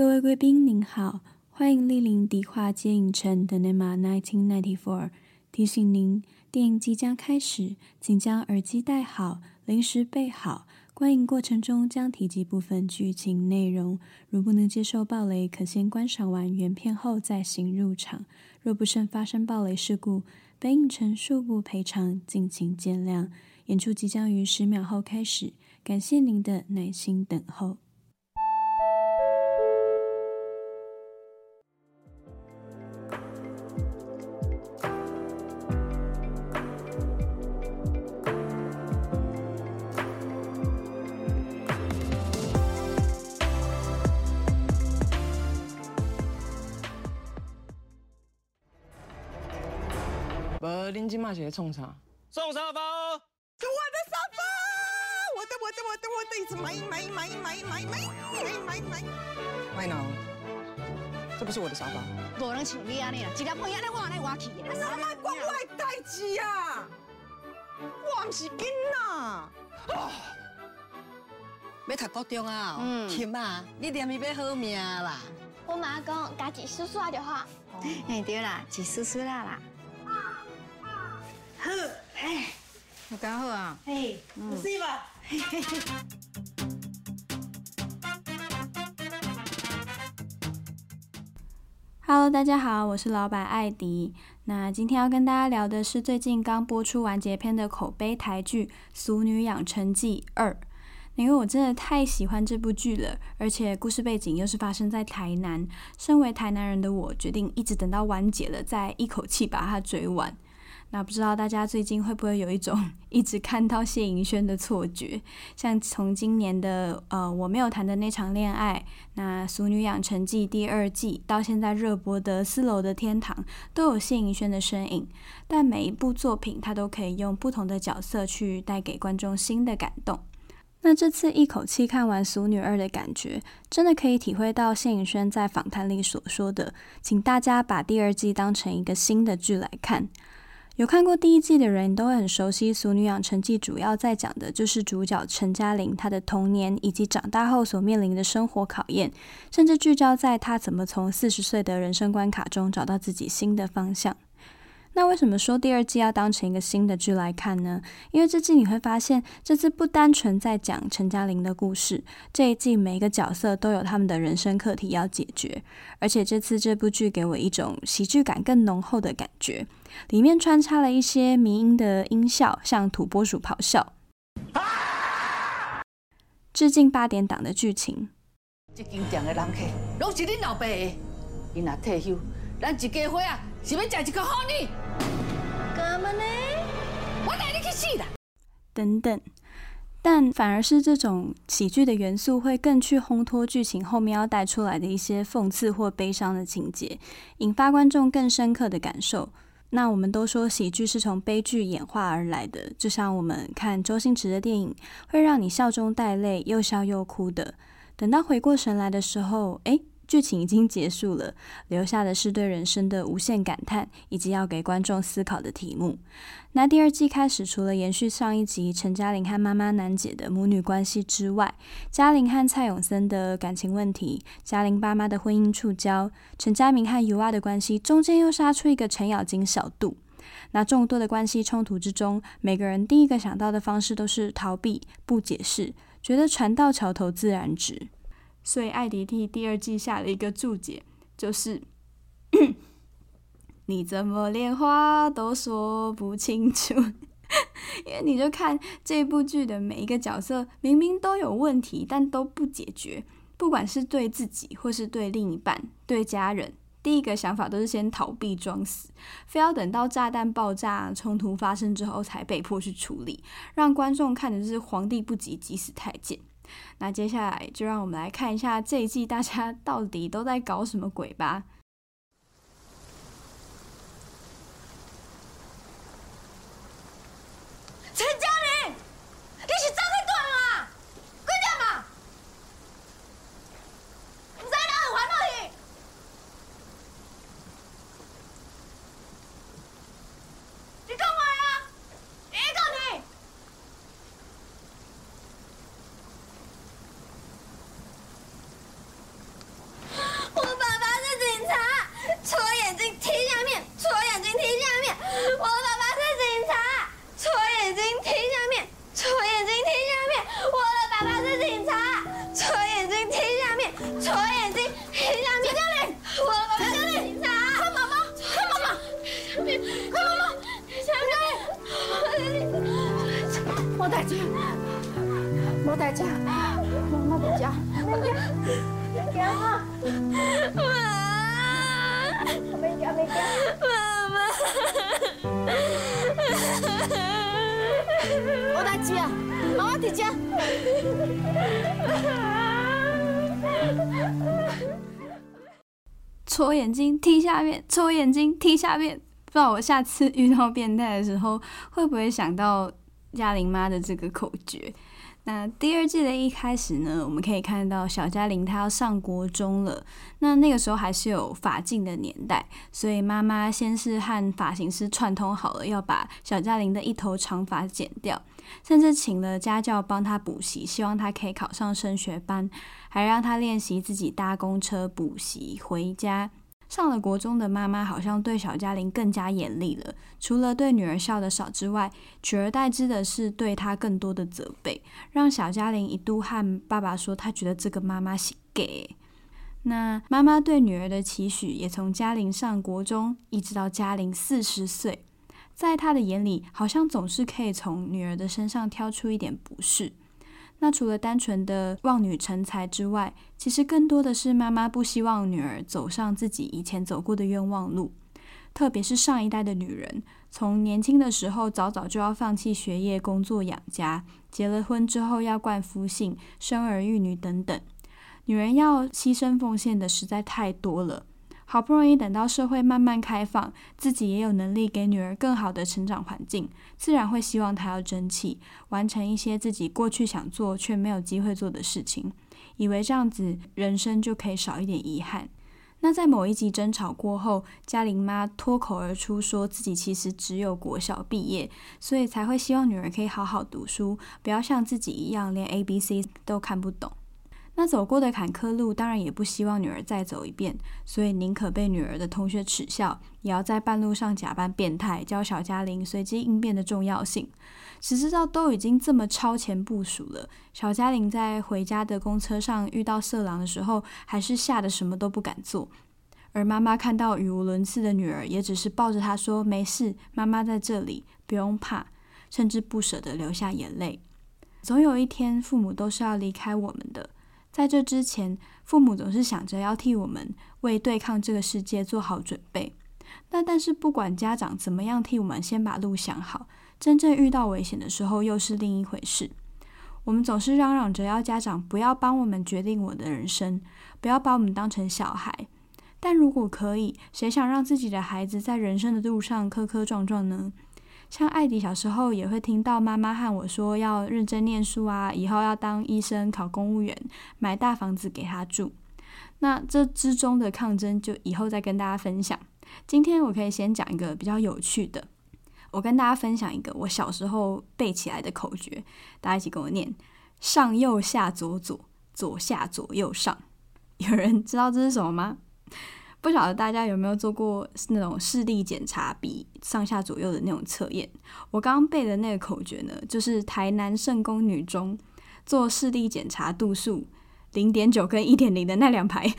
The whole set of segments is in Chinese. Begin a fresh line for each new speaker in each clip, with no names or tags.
各位贵宾您好，欢迎莅临迪化街影城的 Cinema 1994。提醒您，电影即将开始，请将耳机戴好，零食备好。观影过程中将提及部分剧情内容，如不能接受暴雷，可先观赏完原片后再行入场。若不慎发生暴雷事故，本影城恕不赔偿，敬请见谅。演出即将于十秒后开始，感谢您的耐心等候。
今嘛是在创啥？
送沙发哦！
我的沙发，我的我的我的我的，一直买买买买买买买买买。买哪？这不是我的沙发。
无人像你安尼啦，一粒破药咧换来我去的。
沙发关我的代志啊！我唔是囡仔。要读高中啊？嗯。琴啊，你念伊要好命啦。
我妈讲，家己叔叔就好。
哎，对啦，是叔叔啦啦。
好，哎，
我刚好啊，
哎，不是吧
？Hello，大家好，我是老板艾迪。那今天要跟大家聊的是最近刚播出完结篇的口碑台剧《俗女养成记二》。因为我真的太喜欢这部剧了，而且故事背景又是发生在台南，身为台南人的我决定一直等到完结了再一口气把它追完。那不知道大家最近会不会有一种 一直看到谢盈萱的错觉？像从今年的呃我没有谈的那场恋爱，那《俗女养成记》第二季到现在热播的《四楼的天堂》，都有谢盈萱的身影。但每一部作品，它都可以用不同的角色去带给观众新的感动。那这次一口气看完《俗女二》的感觉，真的可以体会到谢盈轩在访谈里所说的，请大家把第二季当成一个新的剧来看。有看过第一季的人都会很熟悉《俗女养成记》，主要在讲的就是主角陈嘉玲她的童年以及长大后所面临的生活考验，甚至聚焦在她怎么从四十岁的人生关卡中找到自己新的方向。那为什么说第二季要当成一个新的剧来看呢？因为这季你会发现，这次不单纯在讲陈嘉玲的故事，这一季每一个角色都有他们的人生课题要解决，而且这次这部剧给我一种喜剧感更浓厚的感觉，里面穿插了一些迷音的音效，像土拨鼠咆哮，致敬八点档的剧情。
这间店的人客拢是恁老爸的，伊若退休，咱一家伙啊！是要吃一个好呢？干嘛呢？我带你去死的！
等等，但反而是这种喜剧的元素会更去烘托剧情后面要带出来的一些讽刺或悲伤的情节，引发观众更深刻的感受。那我们都说喜剧是从悲剧演化而来的，就像我们看周星驰的电影，会让你笑中带泪，又笑又哭的。等到回过神来的时候，哎。剧情已经结束了，留下的是对人生的无限感叹，以及要给观众思考的题目。那第二季开始，除了延续上一集陈嘉玲和妈妈难解的母女关系之外，嘉玲和蔡永森的感情问题，嘉玲爸妈的婚姻触礁，陈嘉明和尤娃的关系，中间又杀出一个程咬金小杜。那众多的关系冲突之中，每个人第一个想到的方式都是逃避、不解释，觉得船到桥头自然直。所以艾迪替第二季下了一个注解，就是 你怎么连话都说不清楚？因为你就看这部剧的每一个角色，明明都有问题，但都不解决。不管是对自己，或是对另一半、对家人，第一个想法都是先逃避、装死，非要等到炸弹爆炸、冲突发生之后才被迫去处理，让观众看的是皇帝不急急死太监。那接下来就让我们来看一下这一季大家 到底都在搞什么鬼吧。
成交。
戳眼睛，踢下面；戳眼睛，踢下面。不知道我下次遇到变态的时候，会不会想到嘉玲妈的这个口诀？那第二季的一开始呢，我们可以看到小嘉玲她要上国中了。那那个时候还是有发禁的年代，所以妈妈先是和发型师串通好了，要把小嘉玲的一头长发剪掉，甚至请了家教帮她补习，希望她可以考上升学班，还让她练习自己搭公车补习回家。上了国中的妈妈好像对小嘉玲更加严厉了，除了对女儿笑得少之外，取而代之的是对她更多的责备，让小嘉玲一度和爸爸说，她觉得这个妈妈是 gay。那妈妈对女儿的期许也从嘉玲上国中一直到嘉玲四十岁，在他的眼里，好像总是可以从女儿的身上挑出一点不是。那除了单纯的望女成才之外，其实更多的是妈妈不希望女儿走上自己以前走过的冤枉路。特别是上一代的女人，从年轻的时候早早就要放弃学业、工作养家，结了婚之后要冠夫姓、生儿育女等等，女人要牺牲奉献的实在太多了。好不容易等到社会慢慢开放，自己也有能力给女儿更好的成长环境，自然会希望她要争气，完成一些自己过去想做却没有机会做的事情，以为这样子人生就可以少一点遗憾。那在某一集争吵过后，嘉玲妈脱口而出说自己其实只有国小毕业，所以才会希望女儿可以好好读书，不要像自己一样连 A B C 都看不懂。那走过的坎坷路，当然也不希望女儿再走一遍，所以宁可被女儿的同学耻笑，也要在半路上假扮变态，教小嘉玲随机应变的重要性。谁知道都已经这么超前部署了，小嘉玲在回家的公车上遇到色狼的时候，还是吓得什么都不敢做。而妈妈看到语无伦次的女儿，也只是抱着她说：“没事，妈妈在这里，不用怕。”甚至不舍得流下眼泪。总有一天，父母都是要离开我们的。在这之前，父母总是想着要替我们为对抗这个世界做好准备。那但是不管家长怎么样替我们先把路想好，真正遇到危险的时候又是另一回事。我们总是嚷嚷着要家长不要帮我们决定我的人生，不要把我们当成小孩。但如果可以，谁想让自己的孩子在人生的路上磕磕撞撞呢？像艾迪小时候也会听到妈妈和我说要认真念书啊，以后要当医生、考公务员、买大房子给他住。那这之中的抗争就以后再跟大家分享。今天我可以先讲一个比较有趣的，我跟大家分享一个我小时候背起来的口诀，大家一起跟我念：上右下左左，左下左右上。有人知道这是什么吗？不晓得大家有没有做过那种视力检查比上下左右的那种测验？我刚刚背的那个口诀呢，就是台南圣公女中做视力检查度数零点九跟一点零的那两排。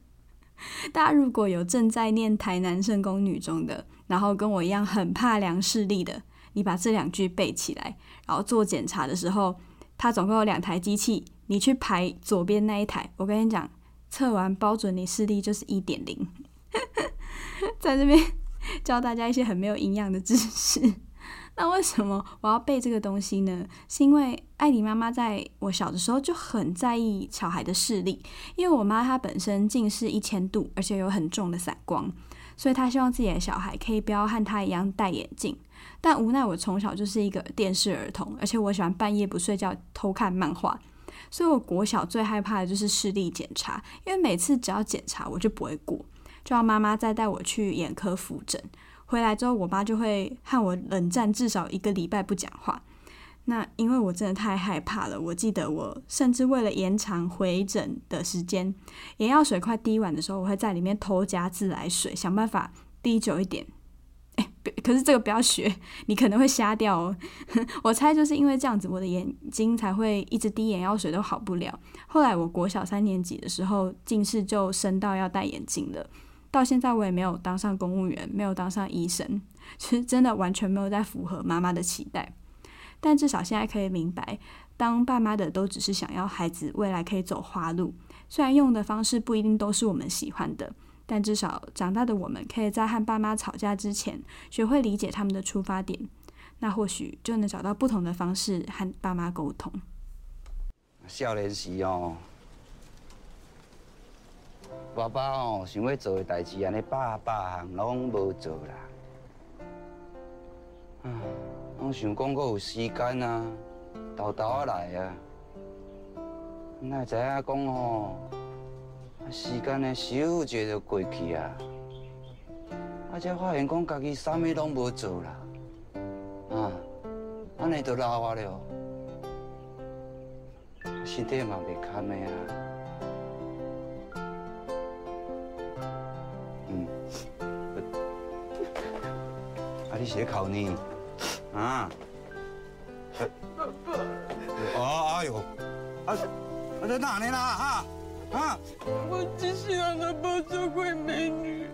大家如果有正在念台南圣公女中的，然后跟我一样很怕量视力的，你把这两句背起来，然后做检查的时候，它总共有两台机器，你去排左边那一台，我跟你讲。测完包准你视力就是一点零，在这边教大家一些很没有营养的知识。那为什么我要背这个东西呢？是因为艾迪妈妈在我小的时候就很在意小孩的视力，因为我妈她本身近视一千度，而且有很重的散光，所以她希望自己的小孩可以不要和她一样戴眼镜。但无奈我从小就是一个电视儿童，而且我喜欢半夜不睡觉偷看漫画。所以，我国小最害怕的就是视力检查，因为每次只要检查，我就不会过，就要妈妈再带我去眼科复诊。回来之后，我妈就会和我冷战至少一个礼拜不讲话。那因为我真的太害怕了，我记得我甚至为了延长回诊的时间，眼药水快滴完的时候，我会在里面偷加自来水，想办法滴久一点。可是这个不要学，你可能会瞎掉哦。我猜就是因为这样子，我的眼睛才会一直滴眼药水都好不了。后来我国小三年级的时候，近视就深到要戴眼镜了。到现在我也没有当上公务员，没有当上医生，其 实真的完全没有在符合妈妈的期待。但至少现在可以明白，当爸妈的都只是想要孩子未来可以走花路，虽然用的方式不一定都是我们喜欢的，但至少长大的我们可以在和爸妈吵架之前，学会理解他们的出发点，那或许就能找到不同的方式和爸妈沟通。
少年时哦，爸爸哦想要做的代志，安尼百百项拢无做啦。啊，拢想讲阁有时间啊，豆豆啊来啊，哪会知影讲哦，时间呢咻一下就过去啊，啊，才发现讲家己啥物拢无做啦，啊，安尼就老啊了。身体嘛袂堪的啊，嗯，啊，你是咧哭呢？啊？爸爸。哦，哎呦，啊，啊，在哪呢啦？啊？啊？
我只是让他抱做过美女，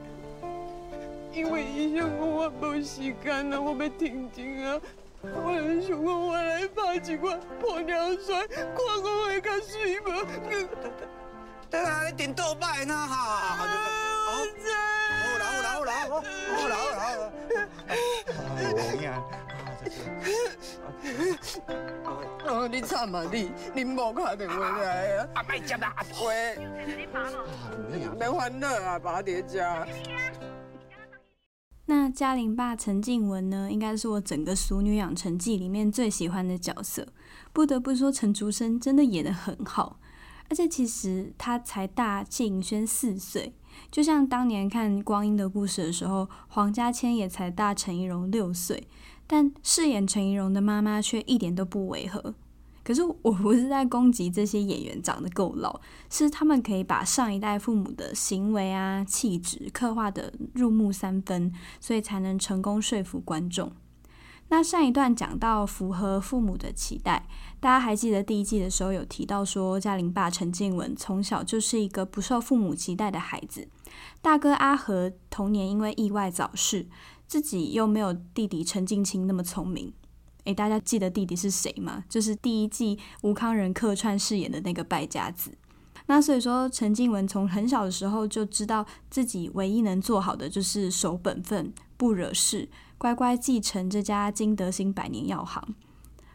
因为医生讲我没时间了，我被停经啊。我很想讲我来拍一款玻尿酸，看我会较水无？
等下你点倒摆呢？哈！
哦，你惨嘛你？你冇打电话来啊？
阿麦接啦，阿
喂。没欢乐啊，爸爹家。
那嘉玲爸陈静文呢，应该是我整个《熟女养成记》里面最喜欢的角色。不得不说，陈竹生真的演得很好，而且其实他才大谢颖轩四岁，就像当年看《光阴的故事》的时候，黄嘉千也才大陈怡蓉六岁，但饰演陈怡蓉的妈妈却一点都不违和。可是我不是在攻击这些演员长得够老，是他们可以把上一代父母的行为啊、气质刻画得入木三分，所以才能成功说服观众。那上一段讲到符合父母的期待，大家还记得第一季的时候有提到说，嘉玲爸陈静文从小就是一个不受父母期待的孩子，大哥阿和童年因为意外早逝，自己又没有弟弟陈静清那么聪明。诶，大家记得弟弟是谁吗？就是第一季吴康仁客串饰演的那个败家子。那所以说，陈静文从很小的时候就知道自己唯一能做好的就是守本分、不惹事，乖乖继承这家金德兴百年药行。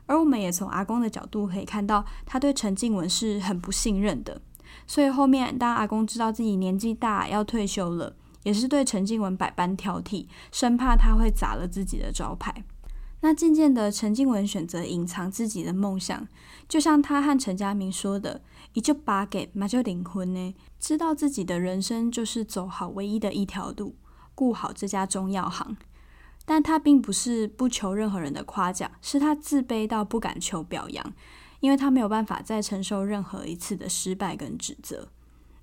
而我们也从阿公的角度可以看到，他对陈静文是很不信任的。所以后面当阿公知道自己年纪大要退休了，也是对陈静文百般挑剔，生怕他会砸了自己的招牌。那渐渐的，陈静文选择隐藏自己的梦想，就像他和陈家明说的：“一就八给，那就灵魂呢。”知道自己的人生就是走好唯一的一条路，顾好这家中药行。但他并不是不求任何人的夸奖，是他自卑到不敢求表扬，因为他没有办法再承受任何一次的失败跟指责。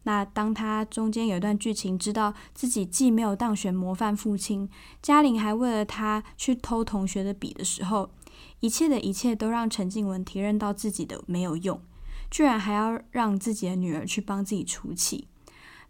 那当他中间有一段剧情，知道自己既没有当选模范父亲，嘉玲还为了他去偷同学的笔的时候，一切的一切都让陈静文体认到自己的没有用，居然还要让自己的女儿去帮自己出气。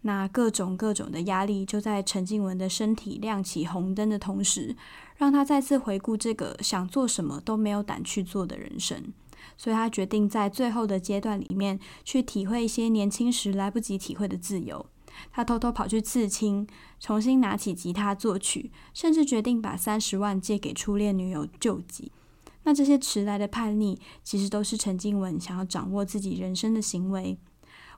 那各种各种的压力就在陈静文的身体亮起红灯的同时，让他再次回顾这个想做什么都没有胆去做的人生。所以他决定在最后的阶段里面去体会一些年轻时来不及体会的自由。他偷偷跑去刺青，重新拿起吉他作曲，甚至决定把三十万借给初恋女友救急。那这些迟来的叛逆，其实都是陈静文想要掌握自己人生的行为。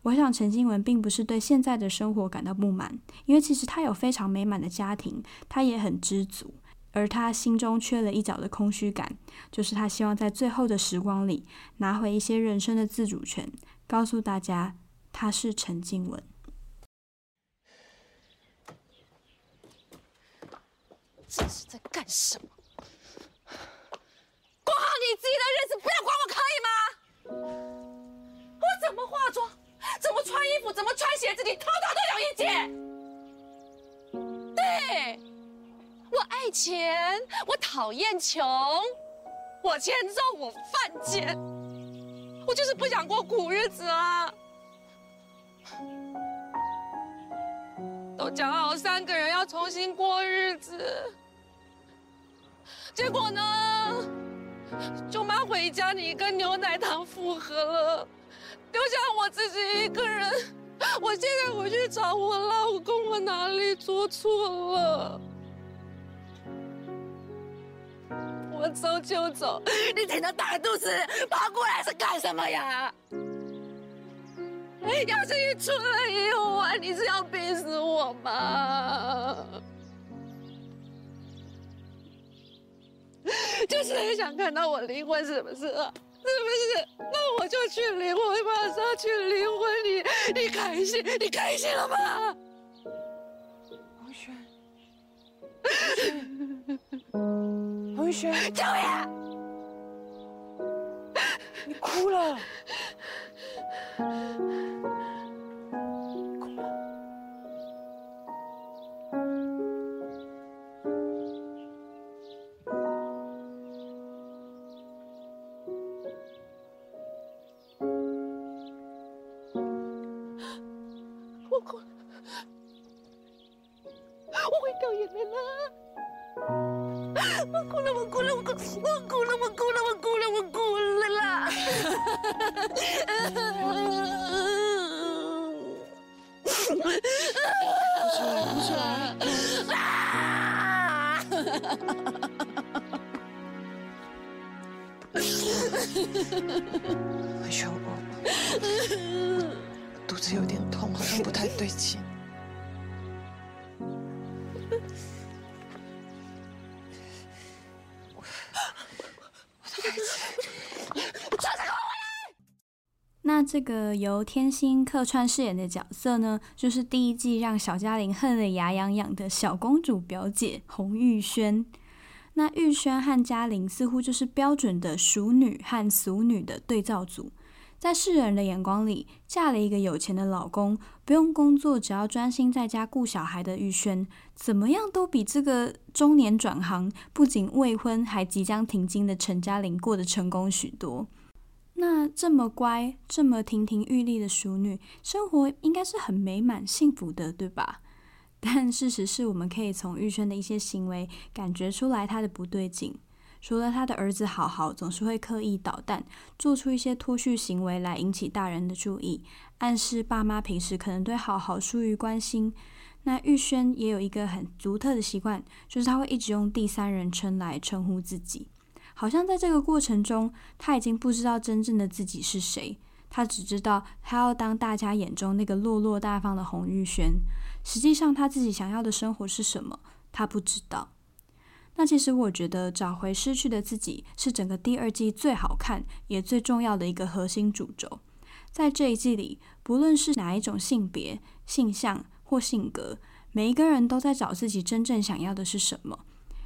我想陈静文并不是对现在的生活感到不满，因为其实他有非常美满的家庭，他也很知足。而他心中缺了一角的空虚感，就是他希望在最后的时光里拿回一些人生的自主权，告诉大家他是陈静文。
这是在干什么？过好你自己的日子，不要管我，可以吗？我怎么化妆，怎么穿衣服，怎么穿鞋子，你通通都有意见。爱钱，我讨厌穷，我欠揍，我犯贱，我就是不想过苦日子啊！都讲好三个人要重新过日子，结果呢？
舅妈回家，你跟牛奶糖复合了，丢下我自己一个人。我现在回去找我老公，我哪里做错了？我走就走，你挺着大肚子跑过来是干什么呀？要是你出了意外，你是要逼死我吗？就是很想看到我离婚，是不是？是不是？那我就去离婚，马上去离婚。你你开心？你开心了吗？
王轩，红轩，
救
那这个由天心客串饰演的角色呢，就是第一季让小嘉玲恨得牙痒痒的小公主表姐洪玉轩。那玉轩和嘉玲似乎就是标准的淑女和俗女的对照组，在世人的眼光里，嫁了一个有钱的老公，不用工作，只要专心在家顾小孩的玉轩，怎么样都比这个中年转行、不仅未婚还即将停经的陈嘉玲过得成功许多。那这么乖、这么亭亭玉立的淑女，生活应该是很美满、幸福的，对吧？但事实是，我们可以从玉轩的一些行为感觉出来他的不对劲。除了他的儿子好好总是会刻意捣蛋，做出一些脱序行为来引起大人的注意，暗示爸妈平时可能对好好疏于关心。那玉轩也有一个很独特的习惯，就是他会一直用第三人称来称呼自己，好像在这个过程中他已经不知道真正的自己是谁，他只知道他要当大家眼中那个落落大方的洪玉轩。实际上，他自己想要的生活是什么？他不知道。那其实我觉得，找回失去的自己是整个第二季最好看也最重要的一个核心主轴。在这一季里，不论是哪一种性别、性向或性格，每一个人都在找自己真正想要的是什么。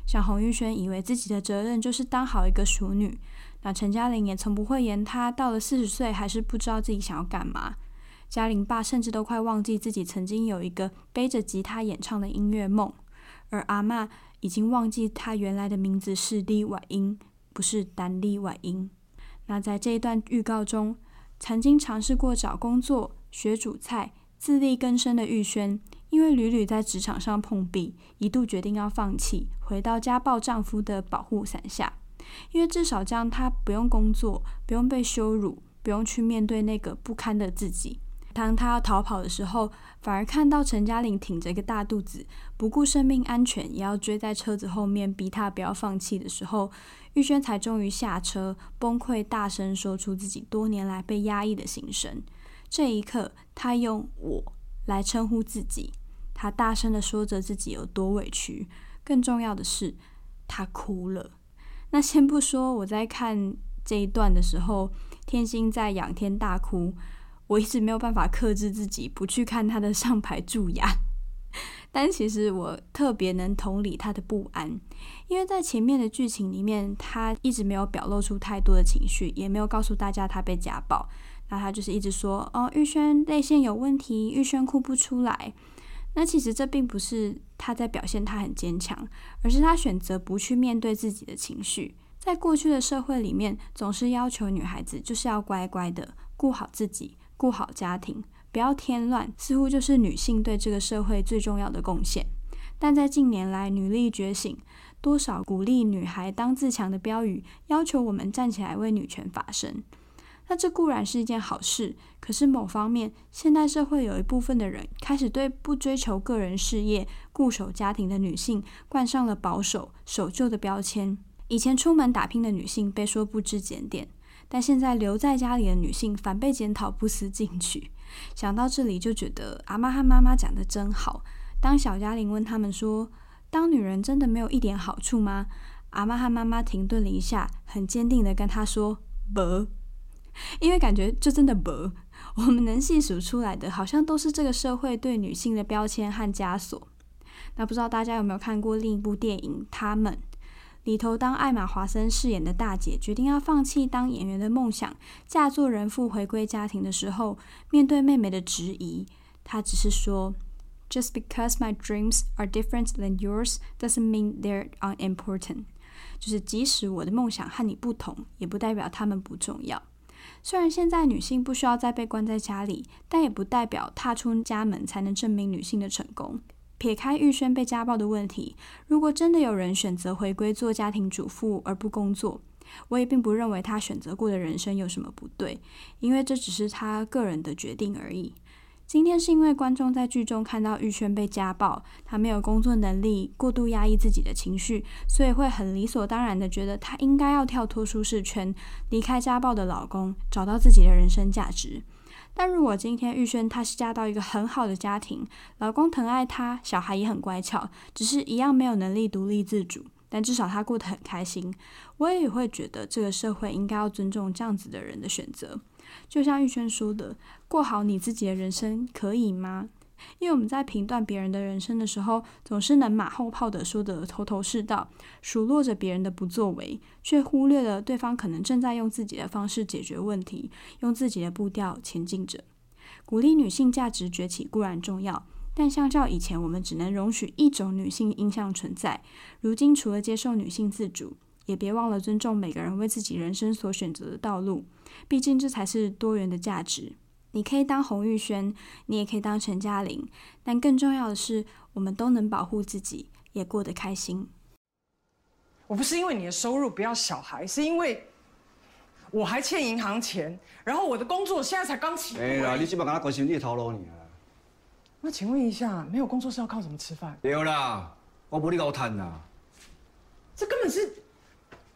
像洪玉轩以为自己的责任就是当好一个淑女，那陈嘉玲也从不会言他到了四十岁还是不知道自己想要干嘛。嘉玲爸甚至都快忘记自己曾经有一个背着吉他演唱的音乐梦，而阿嬷已经忘记他原来的名字是李婉英，不是单李婉英。那在这一段预告中，曾经尝试过找工作、学煮菜、自力更生的玉轩，因为屡屡在职场上碰壁，一度决定要放弃，回到家暴丈夫的保护伞下，因为至少这样他不用工作，不用被羞辱，不用去面对那个不堪的自己。当他要逃跑的时候，反而看到陈嘉玲挺着一个大肚子，不顾生命安全，也要追在车子后面逼他不要放弃的时候，玉轩才终于下车，崩溃大声说出自己多年来被压抑的心声。这一刻，他用“我”来称呼自己，他大声地说着自己有多委屈，更重要的是，他哭了。那先不说我在看这一段的时候，天心在仰天大哭。我一直没有办法克制自己不去看他的上排蛀牙，但其实我特别能同理他的不安，因为在前面的剧情里面，他一直没有表露出太多的情绪，也没有告诉大家他被家暴，那他就是一直说哦，玉轩泪腺有问题，玉轩哭不出来。那其实这并不是他在表现他很坚强，而是他选择不去面对自己的情绪。在过去的社会里面，总是要求女孩子就是要乖乖的顾好自己。顾好家庭，不要添乱，似乎就是女性对这个社会最重要的贡献。但在近年来，女力觉醒，多少鼓励女孩当自强的标语，要求我们站起来为女权发声。那这固然是一件好事，可是某方面，现代社会有一部分的人开始对不追求个人事业、固守家庭的女性冠上了保守、守旧的标签。以前出门打拼的女性被说不知检点，但现在留在家里的女性反被检讨不思进取。想到这里，就觉得阿妈和妈妈讲的真好。当小嘉玲问他们说：“当女人真的没有一点好处吗？”阿妈和妈妈停顿了一下，很坚定地跟她说：“不。”因为感觉就真的不，我们能细数出来的，好像都是这个社会对女性的标签和枷锁。那不知道大家有没有看过另一部电影《她们》里头，当艾玛·华森饰演的大姐决定要放弃当演员的梦想，嫁作人妇回归家庭的时候，面对妹妹的质疑，她只是说：“Just because my dreams are different than yours doesn't mean they're unimportant。”就是即使我的梦想和你不同，也不代表他们不重要。虽然现在女性不需要再被关在家里，但也不代表踏出家门才能证明女性的成功。撇开玉轩被家暴的问题，如果真的有人选择回归做家庭主妇而不工作，我也并不认为他选择过的人生有什么不对，因为这只是他个人的决定而已。今天是因为观众在剧中看到玉轩被家暴，他没有工作能力，过度压抑自己的情绪，所以会很理所当然的觉得他应该要跳脱舒适圈，离开家暴的老公，找到自己的人生价值。但如果今天玉轩她是嫁到一个很好的家庭，老公疼爱她，小孩也很乖巧，只是一样没有能力独立自主，但至少她过得很开心，我也会觉得这个社会应该要尊重这样子的人的选择。就像玉轩说的，过好你自己的人生可以吗？因为我们在评断别人的人生的时候，总是能马后炮的说得头头是道，数落着别人的不作为，却忽略了对方可能正在用自己的方式解决问题，用自己的步调前进着。鼓励女性价值崛起固然重要，但相较以前，我们只能容许一种女性印象存在。如今，除了接受女性自主，也别忘了尊重每个人为自己人生所选择的道路。毕竟这才是多元的价值。你可以当洪玉轩，你也可以当陈嘉玲，但更重要的是，我们都能保护自己，也过得开心。
我不是因为你的收入不要小孩，是因为我还欠银行钱，然后我的工作现在才刚起步。哎
呀，你起码跟他关心你的头路呢。
那请问一下，没有工作是要靠什么吃饭？
对啦，我不你搞贪呐。
这根本是，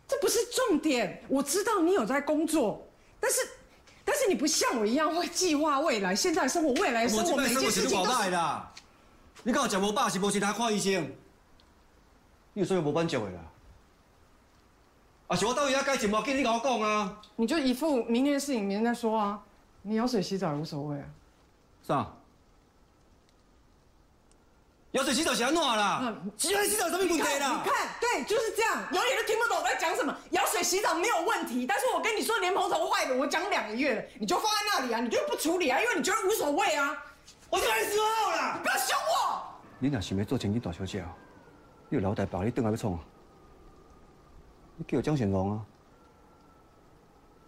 这不是重点。我知道你有在工作。但是，但是你不像我一样会计划未来，现在生活、未来生活，每件事情都是。
你刚好讲无饱，是无其他看医生。你有说有无办照的啦？啊，是我到底要改节目，跟你跟我讲啊。
你就一副明天的事情明天再说啊。你舀水洗澡也无所谓啊。
啥？舀水洗澡是安怎啦？舀水洗澡有什么问题啦？
你看，对，就是这样，有点都听不懂我在讲什么。舀水洗澡没有问题，但是我跟你说莲蓬头坏了，我讲两个月了，你就放在那里啊，你就不处理啊，因为你觉得无所谓啊。我跟你说好了，你不要凶我。
你若想要做正经大小姐，你有老大把你等下要创啊？你叫江显龙啊？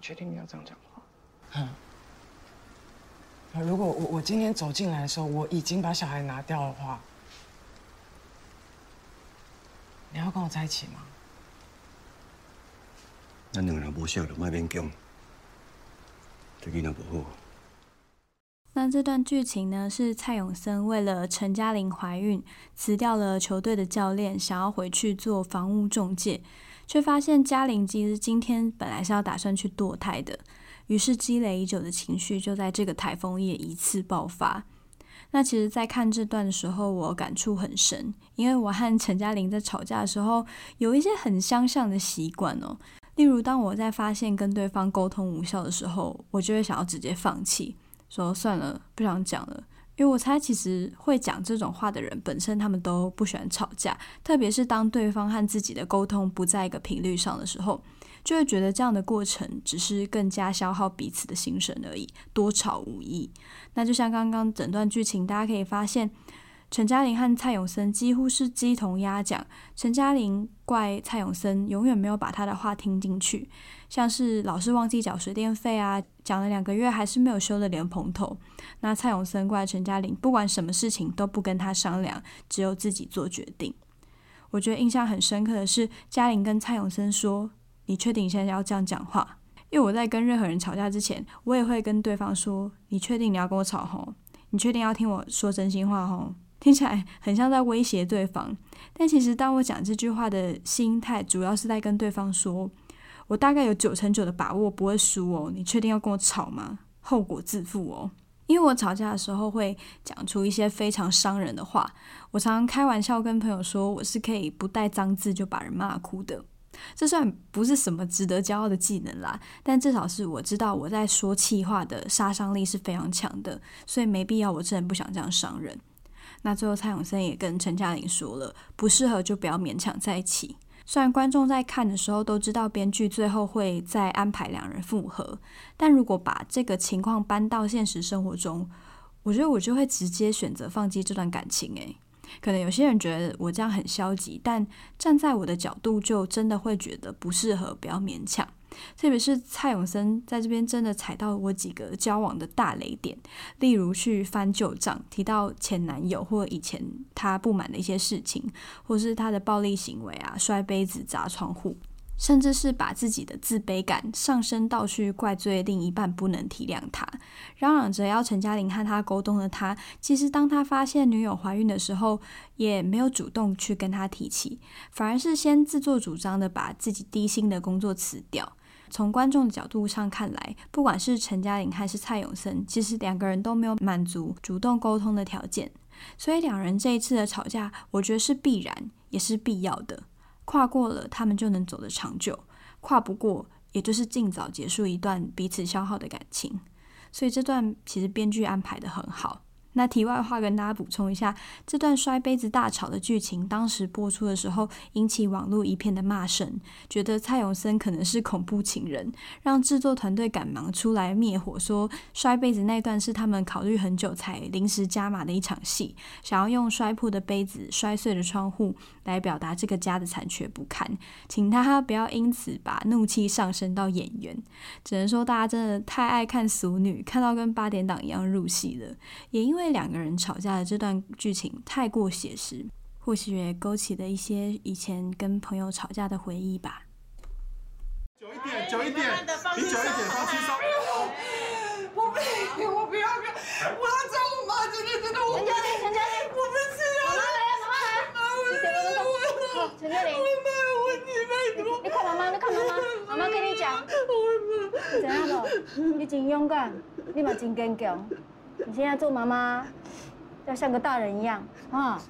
确定你要这样讲话？嗯。如果我我今天走进来的时候，我已经把小孩拿掉的话。你要跟我在一起吗？
咱两个人不熟，就莫勉强。这囡仔不好。
那这段剧情呢，是蔡永森为了陈嘉玲怀孕，辞掉了球队的教练，想要回去做房屋中介，却发现嘉玲其实今天本来是要打算去堕胎的，于是积累已久的情绪就在这个台风夜一次爆发。那其实，在看这段的时候，我感触很深，因为我和陈嘉玲在吵架的时候，有一些很相像的习惯哦。例如，当我在发现跟对方沟通无效的时候，我就会想要直接放弃，说算了，不想讲了。因为我猜，其实会讲这种话的人，本身他们都不喜欢吵架，特别是当对方和自己的沟通不在一个频率上的时候。就会觉得这样的过程只是更加消耗彼此的心神而已，多吵无益。那就像刚刚整段剧情，大家可以发现，陈嘉玲和蔡永森几乎是鸡同鸭讲。陈嘉玲怪蔡永森永远没有把他的话听进去，像是老是忘记缴水电费啊，讲了两个月还是没有修的莲蓬头。那蔡永森怪陈嘉玲不管什么事情都不跟他商量，只有自己做决定。我觉得印象很深刻的是，嘉玲跟蔡永森说：“你确定你现在要这样讲话？”因为我在跟任何人吵架之前，我也会跟对方说：“你确定你要跟我吵吼？你确定要听我说真心话吼？” 听起来很像在威胁对方，但其实当我讲这句话的心态，主要是在跟对方说：“我大概有九成九的把握不会输哦，你确定要跟我吵吗？后果自负哦。”因为我吵架的时候会讲出一些非常伤人的话，我常常开玩笑跟朋友说，我是可以不带脏字就把人骂哭的。这算不是什么值得骄傲的技能啦，但至少是我知道我在说气话的杀伤力是非常强的，所以没必要，我真的不想这样伤人。那最后蔡永森也跟陈嘉玲说了，不适合就不要勉强在一起。虽然观众在看的时候都知道编剧最后会再安排两人复合，但如果把这个情况搬到现实生活中，我觉得我就会直接选择放弃这段感情。诶，可能有些人觉得我这样很消极，但站在我的角度，就真的会觉得不适合，不要勉强。特别是蔡永森在这边真的踩到我几个交往的大雷点，例如去翻旧账，提到前男友或以前他不满的一些事情，或是他的暴力行为啊，摔杯子、砸窗户，甚至是把自己的自卑感上升到去怪罪另一半不能体谅他，嚷嚷着要陈嘉玲和他沟通的他，其实当他发现女友怀孕的时候，也没有主动去跟他提起，反而是先自作主张的把自己低薪的工作辞掉。从观众的角度上看来，不管是陈嘉玲还是蔡永森，其实两个人都没有满足主动沟通的条件，所以两人这一次的吵架，我觉得是必然，也是必要的。跨过了，他们就能走得长久；跨不过，也就是尽早结束一段彼此消耗的感情。所以这段其实编剧安排的很好。那题外话跟大家补充一下，这段摔杯子大吵的剧情，当时播出的时候引起网络一片的骂声，觉得蔡永森可能是恐怖情人，让制作团队赶忙出来灭火，说摔杯子那段是他们考虑很久才临时加码的一场戏，想要用摔破的杯子、摔碎的窗户来表达这个家的残缺不堪，请他不要因此把怒气上升到演员。只能说大家真的太爱看俗女，看到跟八点档一样入戏了，也因为。因为两个人吵架的这段剧情太过写实，或许也勾起了一些以前跟朋友吵架的回忆吧。
久一点，久一点，你久一点，放轻松。
我不行，我不要，不要，我要找我妈，真的，真的，我。陈嘉玲，陈嘉玲，我不是啊。妈妈来，妈妈来。妈妈，
陈嘉玲。
我妈有问题，拜托。
你看妈妈，你看妈妈，妈妈跟你讲。怎样了？你真勇敢，你嘛真坚强。你现在做妈妈，要像个大人一样啊！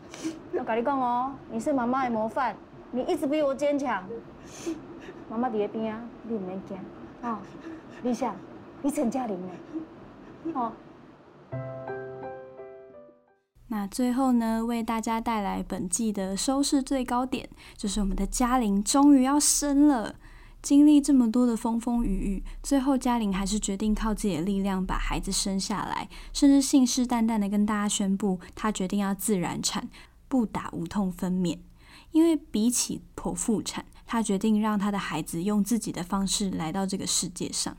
我跟你讲哦，你是妈妈的模范，你一直比我坚强。妈妈在边啊，你唔免惊啊！丽夏，你陈嘉玲呢？哦。
那最后呢，为大家带来本季的收视最高点，就是我们的嘉玲终于要生了。经历这么多的风风雨雨，最后嘉玲还是决定靠自己的力量把孩子生下来，甚至信誓旦旦的跟大家宣布，她决定要自然产，不打无痛分娩，因为比起剖腹产，她决定让她的孩子用自己的方式来到这个世界上。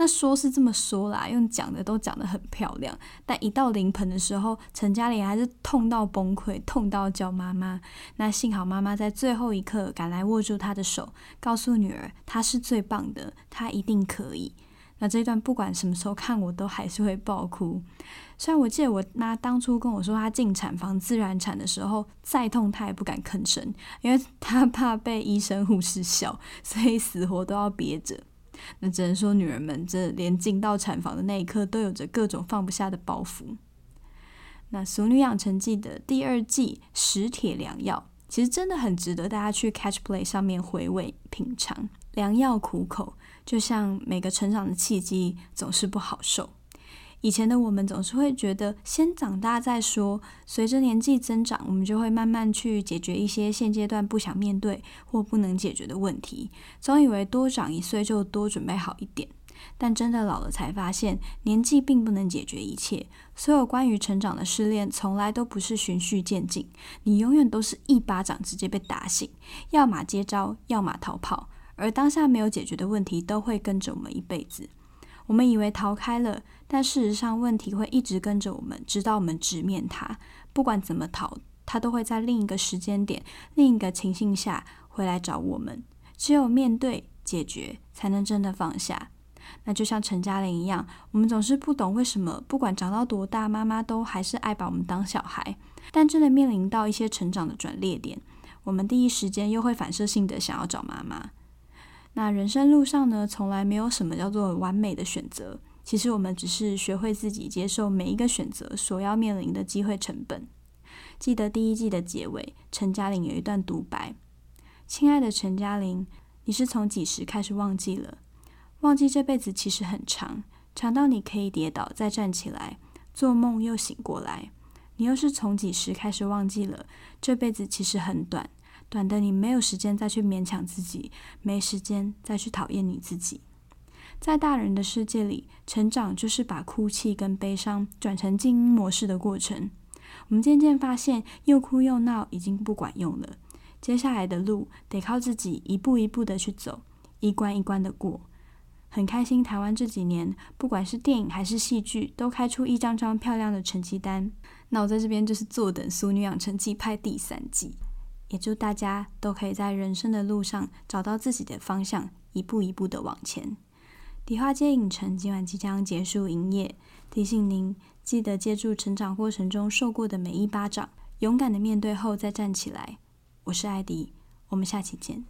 那说是这么说啦，用讲的都讲得很漂亮，但一到临盆的时候，陈嘉玲还是痛到崩溃，痛到叫妈妈。那幸好妈妈在最后一刻赶来握住她的手，告诉女儿她是最棒的，她一定可以。那这段不管什么时候看，我都还是会爆哭。虽然我记得我妈当初跟我说她进产房自然产的时候，再痛她也不敢吭声，因为她怕被医生护士笑，所以死活都要憋着。那只能说，女人们这连进到产房的那一刻，都有着各种放不下的包袱。那《俗女养成记》的第二季《食铁良药》，其实真的很值得大家去 Catch Play 上面回味品尝。良药苦口，就像每个成长的契机，总是不好受。以前的我们总是会觉得先长大再说，随着年纪增长，我们就会慢慢去解决一些现阶段不想面对或不能解决的问题，总以为多长一岁就多准备好一点。但真的老了才发现，年纪并不能解决一切。所有关于成长的试炼，从来都不是循序渐进，你永远都是一巴掌直接被打醒，要么接招，要么逃跑，而当下没有解决的问题，都会跟着我们一辈子。我们以为逃开了，但事实上问题会一直跟着我们，直到我们直面它。不管怎么逃，它都会在另一个时间点、另一个情境下回来找我们。只有面对、解决，才能真的放下。那就像陈嘉玲一样，我们总是不懂为什么，不管长到多大，妈妈都还是爱把我们当小孩。但真的面临到一些成长的转捩点，我们第一时间又会反射性的想要找妈妈。那人生路上呢，从来没有什么叫做完美的选择。其实我们只是学会自己接受每一个选择所要面临的机会成本。记得第一季的结尾，陈嘉玲有一段独白：“亲爱的陈嘉玲，你是从几时开始忘记了？忘记这辈子其实很长，长到你可以跌倒再站起来，做梦又醒过来。你又是从几时开始忘记了？这辈子其实很短，短的你没有时间再去勉强自己，没时间再去讨厌你自己。”在大人的世界里，成长就是把哭泣跟悲伤转成静音模式的过程。我们渐渐发现，又哭又闹已经不管用了。接下来的路得靠自己一步一步的去走，一关一关的过。很开心，台湾这几年不管是电影还是戏剧，都开出一张张漂亮的成绩单。那我在这边就是坐等《俗女养成记》拍第三季，也祝大家都可以在人生的路上找到自己的方向，一步一步的往前。迪化街影城今晚即将结束营业，提醒您记得借助成长过程中受过的每一巴掌，勇敢的面对后再站起来。我是艾迪，我们下期见。